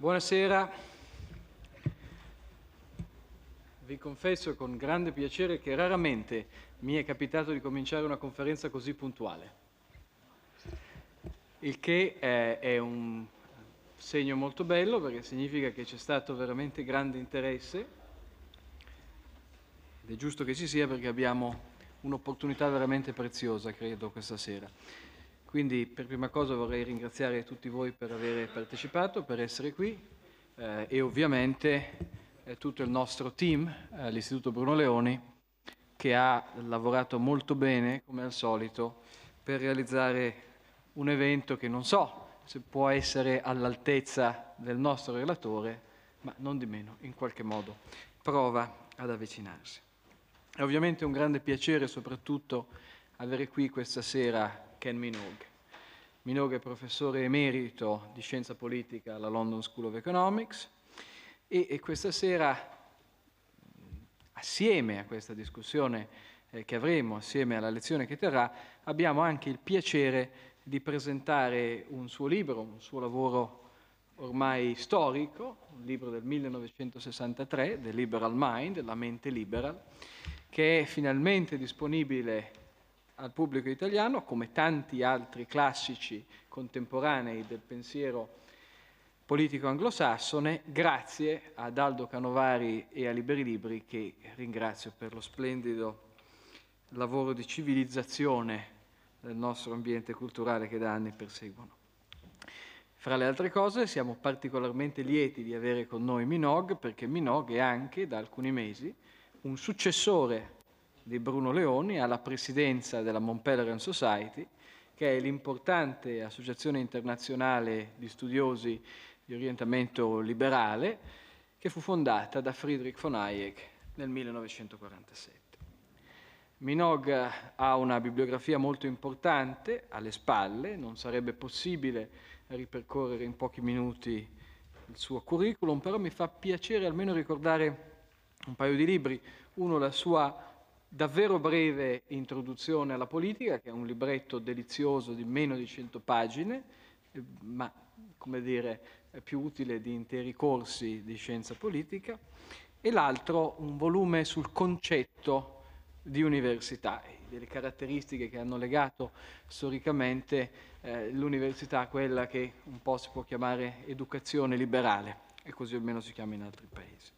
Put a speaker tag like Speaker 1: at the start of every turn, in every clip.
Speaker 1: Buonasera. Vi confesso con grande piacere che raramente mi è capitato di cominciare una conferenza così puntuale, il che è, è un segno molto bello perché significa che c'è stato veramente grande interesse ed è giusto che ci sia perché abbiamo un'opportunità veramente preziosa, credo, questa sera. Quindi per prima cosa vorrei ringraziare tutti voi per aver partecipato, per essere qui eh, e ovviamente eh, tutto il nostro team all'Istituto Bruno Leoni che ha lavorato molto bene, come al solito, per realizzare un evento che non so se può essere all'altezza del nostro relatore, ma non di meno, in qualche modo, prova ad avvicinarsi. È ovviamente un grande piacere soprattutto avere qui questa sera Ken Minogue. Minogue è professore emerito di scienza politica alla London School of Economics e, e questa sera, assieme a questa discussione eh, che avremo, assieme alla lezione che terrà, abbiamo anche il piacere di presentare un suo libro, un suo lavoro ormai storico, un libro del 1963, The Liberal Mind, La mente liberal, che è finalmente disponibile al pubblico italiano, come tanti altri classici contemporanei del pensiero politico anglosassone, grazie ad Aldo Canovari e a Liberi Libri, che ringrazio per lo splendido lavoro di civilizzazione del nostro ambiente culturale che da anni perseguono. Fra le altre cose siamo particolarmente lieti di avere con noi Minogue perché Minogue è anche da alcuni mesi un successore di Bruno Leoni alla presidenza della Montpellier Society, che è l'importante associazione internazionale di studiosi di orientamento liberale, che fu fondata da Friedrich von Hayek nel 1947. Minogue ha una bibliografia molto importante alle spalle, non sarebbe possibile ripercorrere in pochi minuti il suo curriculum, però mi fa piacere almeno ricordare un paio di libri, uno la sua davvero breve introduzione alla politica, che è un libretto delizioso di meno di 100 pagine, eh, ma come dire, è più utile di interi corsi di scienza politica, e l'altro un volume sul concetto di università, delle caratteristiche che hanno legato storicamente eh, l'università a quella che un po' si può chiamare educazione liberale, e così almeno si chiama in altri paesi.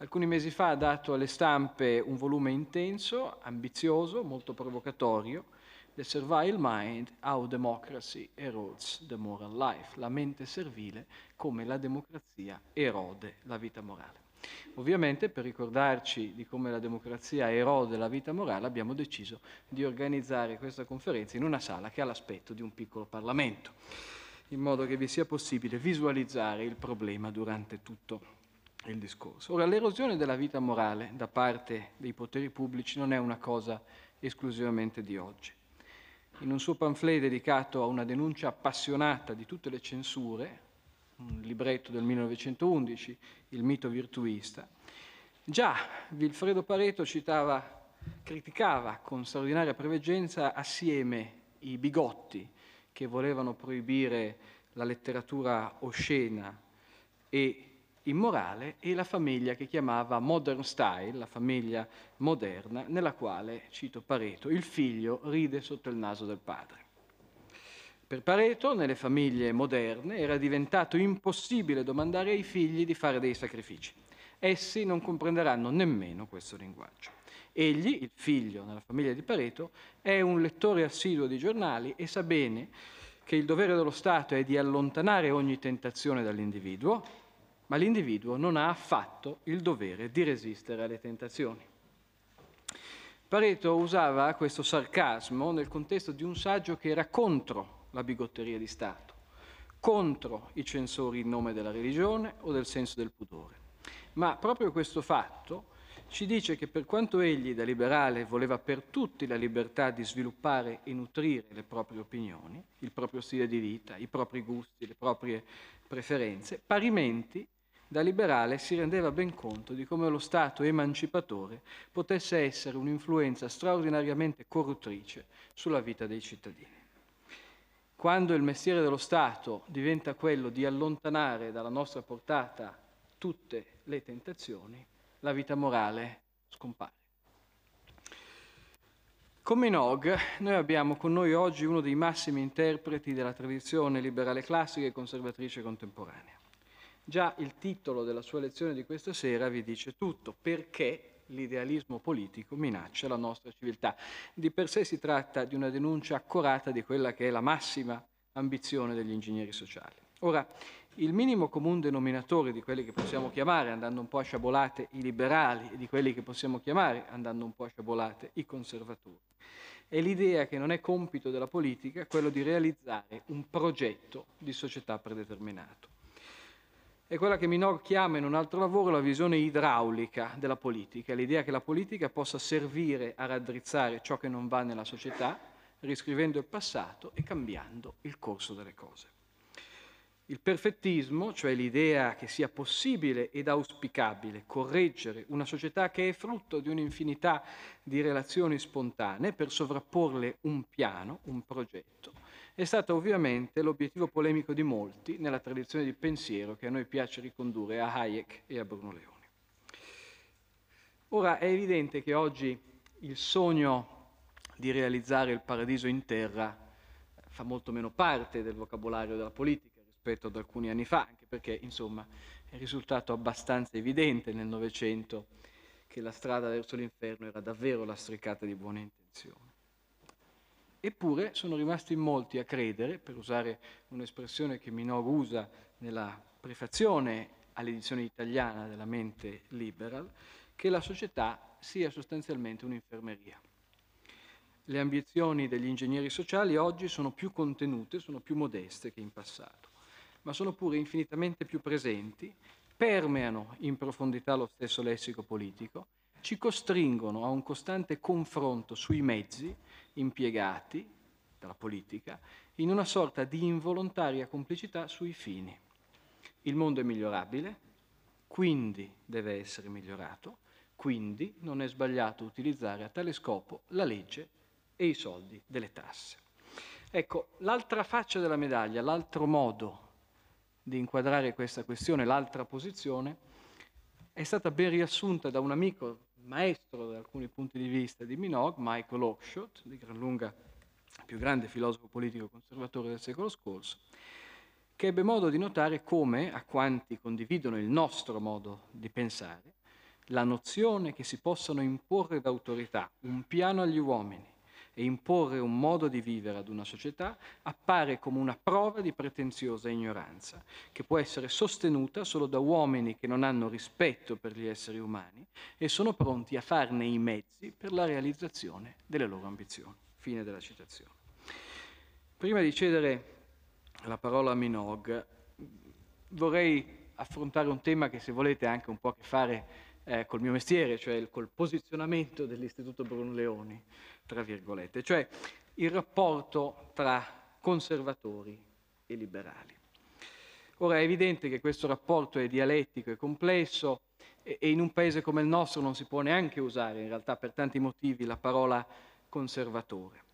Speaker 1: Alcuni mesi fa ha dato alle stampe un volume intenso, ambizioso, molto provocatorio, The Servile Mind, How Democracy Erodes the Moral Life, la mente servile, come la democrazia erode la vita morale. Ovviamente per ricordarci di come la democrazia erode la vita morale abbiamo deciso di organizzare questa conferenza in una sala che ha l'aspetto di un piccolo Parlamento, in modo che vi sia possibile visualizzare il problema durante tutto il discorso. Ora, l'erosione della vita morale da parte dei poteri pubblici non è una cosa esclusivamente di oggi. In un suo pamphlet dedicato a una denuncia appassionata di tutte le censure, un libretto del 1911, Il mito virtuista, già Vilfredo Pareto citava, criticava con straordinaria preveggenza assieme i bigotti che volevano proibire la letteratura oscena e immorale e la famiglia che chiamava Modern Style, la famiglia moderna, nella quale, cito Pareto, il figlio ride sotto il naso del padre. Per Pareto, nelle famiglie moderne, era diventato impossibile domandare ai figli di fare dei sacrifici. Essi non comprenderanno nemmeno questo linguaggio. Egli, il figlio nella famiglia di Pareto, è un lettore assiduo di giornali e sa bene che il dovere dello Stato è di allontanare ogni tentazione dall'individuo, ma l'individuo non ha affatto il dovere di resistere alle tentazioni. Pareto usava questo sarcasmo nel contesto di un saggio che era contro la bigotteria di Stato, contro i censori in nome della religione o del senso del pudore. Ma proprio questo fatto ci dice che per quanto egli da liberale voleva per tutti la libertà di sviluppare e nutrire le proprie opinioni, il proprio stile di vita, i propri gusti, le proprie preferenze, parimenti da liberale si rendeva ben conto di come lo Stato emancipatore potesse essere un'influenza straordinariamente corruttrice sulla vita dei cittadini. quando il mestiere dello Stato diventa quello di allontanare dalla nostra portata tutte le tentazioni, la vita morale scompare. Con Minogue noi abbiamo con noi oggi uno dei massimi interpreti della tradizione liberale classica e conservatrice contemporanea. Già il titolo della sua lezione di questa sera vi dice tutto, perché l'idealismo politico minaccia la nostra civiltà. Di per sé si tratta di una denuncia accurata di quella che è la massima ambizione degli ingegneri sociali. Ora, il minimo comune denominatore di quelli che possiamo chiamare, andando un po' a sciabolate, i liberali e di quelli che possiamo chiamare, andando un po' a sciabolate, i conservatori, è l'idea che non è compito della politica quello di realizzare un progetto di società predeterminato è quella che Minor chiama in un altro lavoro la visione idraulica della politica, l'idea che la politica possa servire a raddrizzare ciò che non va nella società, riscrivendo il passato e cambiando il corso delle cose. Il perfettismo, cioè l'idea che sia possibile ed auspicabile correggere una società che è frutto di un'infinità di relazioni spontanee per sovrapporle un piano, un progetto, è stato ovviamente l'obiettivo polemico di molti nella tradizione di pensiero che a noi piace ricondurre a Hayek e a Bruno Leoni. Ora è evidente che oggi il sogno di realizzare il paradiso in terra fa molto meno parte del vocabolario della politica rispetto ad alcuni anni fa, anche perché insomma è risultato abbastanza evidente nel Novecento che la strada verso l'inferno era davvero lastricata di buone intenzioni. Eppure sono rimasti in molti a credere, per usare un'espressione che Minor usa nella prefazione all'edizione italiana della mente liberal, che la società sia sostanzialmente un'infermeria. Le ambizioni degli ingegneri sociali oggi sono più contenute, sono più modeste che in passato, ma sono pure infinitamente più presenti, permeano in profondità lo stesso lessico politico, ci costringono a un costante confronto sui mezzi impiegati dalla politica in una sorta di involontaria complicità sui fini. Il mondo è migliorabile, quindi deve essere migliorato, quindi non è sbagliato utilizzare a tale scopo la legge e i soldi delle tasse. Ecco, l'altra faccia della medaglia, l'altro modo di inquadrare questa questione, l'altra posizione, è stata ben riassunta da un amico maestro da alcuni punti di vista di Minogue, Michael Oakeshott, di gran lunga il più grande filosofo politico conservatore del secolo scorso, che ebbe modo di notare come, a quanti condividono il nostro modo di pensare, la nozione che si possano imporre d'autorità un piano agli uomini e imporre un modo di vivere ad una società appare come una prova di pretenziosa ignoranza, che può essere sostenuta solo da uomini che non hanno rispetto per gli esseri umani e sono pronti a farne i mezzi per la realizzazione delle loro ambizioni. Fine della citazione. Prima di cedere la parola a Minogue, vorrei affrontare un tema che se volete ha anche un po' a che fare eh, col mio mestiere, cioè col posizionamento dell'Istituto Bruno Leoni tra virgolette, cioè il rapporto tra conservatori e liberali. Ora è evidente che questo rapporto è dialettico e complesso e, e in un paese come il nostro non si può neanche usare in realtà per tanti motivi la parola conservatore.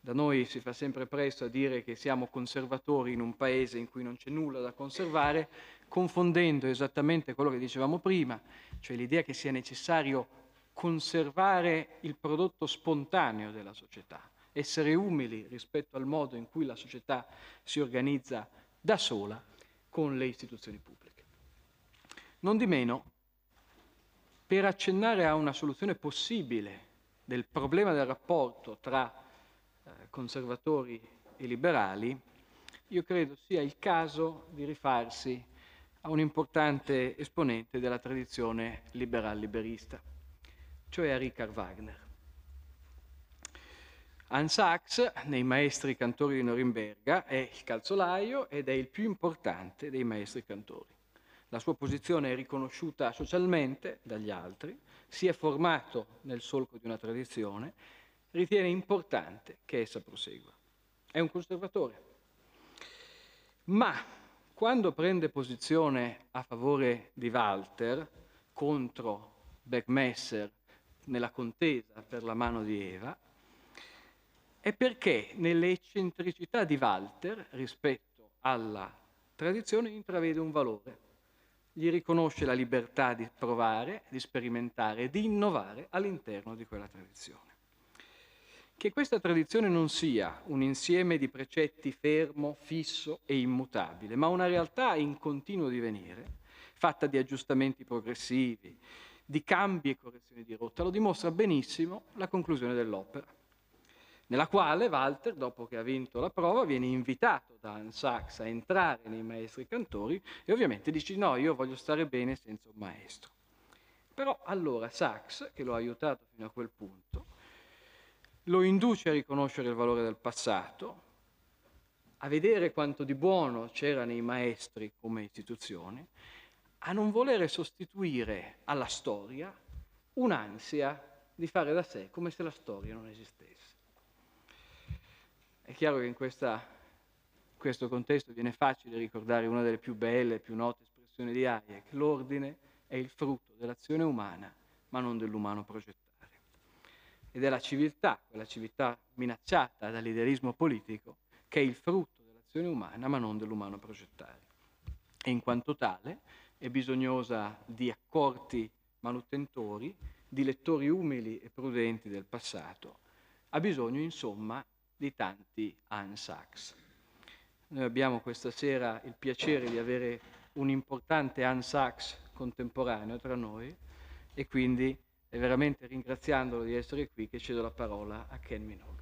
Speaker 1: Da noi si fa sempre presto a dire che siamo conservatori in un paese in cui non c'è nulla da conservare, confondendo esattamente quello che dicevamo prima, cioè l'idea che sia necessario conservare il prodotto spontaneo della società, essere umili rispetto al modo in cui la società si organizza da sola con le istituzioni pubbliche. Non di meno, per accennare a una soluzione possibile del problema del rapporto tra eh, conservatori e liberali, io credo sia il caso di rifarsi a un importante esponente della tradizione liberal-liberista, cioè a Richard Wagner. Hans Sachs, nei maestri cantori di Norimberga, è il calzolaio ed è il più importante dei maestri cantori. La sua posizione è riconosciuta socialmente dagli altri, si è formato nel solco di una tradizione, ritiene importante che essa prosegua. È un conservatore. Ma quando prende posizione a favore di Walter contro Beckmesser nella contesa per la mano di Eva, è perché nelle eccentricità di Walter rispetto alla tradizione intravede un valore. Gli riconosce la libertà di provare, di sperimentare, di innovare all'interno di quella tradizione. Che questa tradizione non sia un insieme di precetti fermo, fisso e immutabile, ma una realtà in continuo divenire, fatta di aggiustamenti progressivi, di cambi e correzioni di rotta, lo dimostra benissimo la conclusione dell'opera, nella quale Walter, dopo che ha vinto la prova, viene invitato da Sachs a entrare nei maestri cantori e ovviamente dice no, io voglio stare bene senza un maestro. Però allora Sachs, che lo ha aiutato fino a quel punto, lo induce a riconoscere il valore del passato, a vedere quanto di buono c'era nei maestri come istituzione, a non volere sostituire alla storia un'ansia di fare da sé come se la storia non esistesse. È chiaro che in questa, questo contesto viene facile ricordare una delle più belle, più note espressioni di Hayek, l'ordine è il frutto dell'azione umana, ma non dell'umano progettato ed è la civiltà, quella civiltà minacciata dall'idealismo politico, che è il frutto dell'azione umana ma non dell'umano progettare. E in quanto tale è bisognosa di accorti manutentori, di lettori umili e prudenti del passato, ha bisogno insomma di tanti Sachs. Noi abbiamo questa sera il piacere di avere un importante Sachs contemporaneo tra noi e quindi è veramente ringraziandolo di essere qui che cedo la parola a Ken Minogue.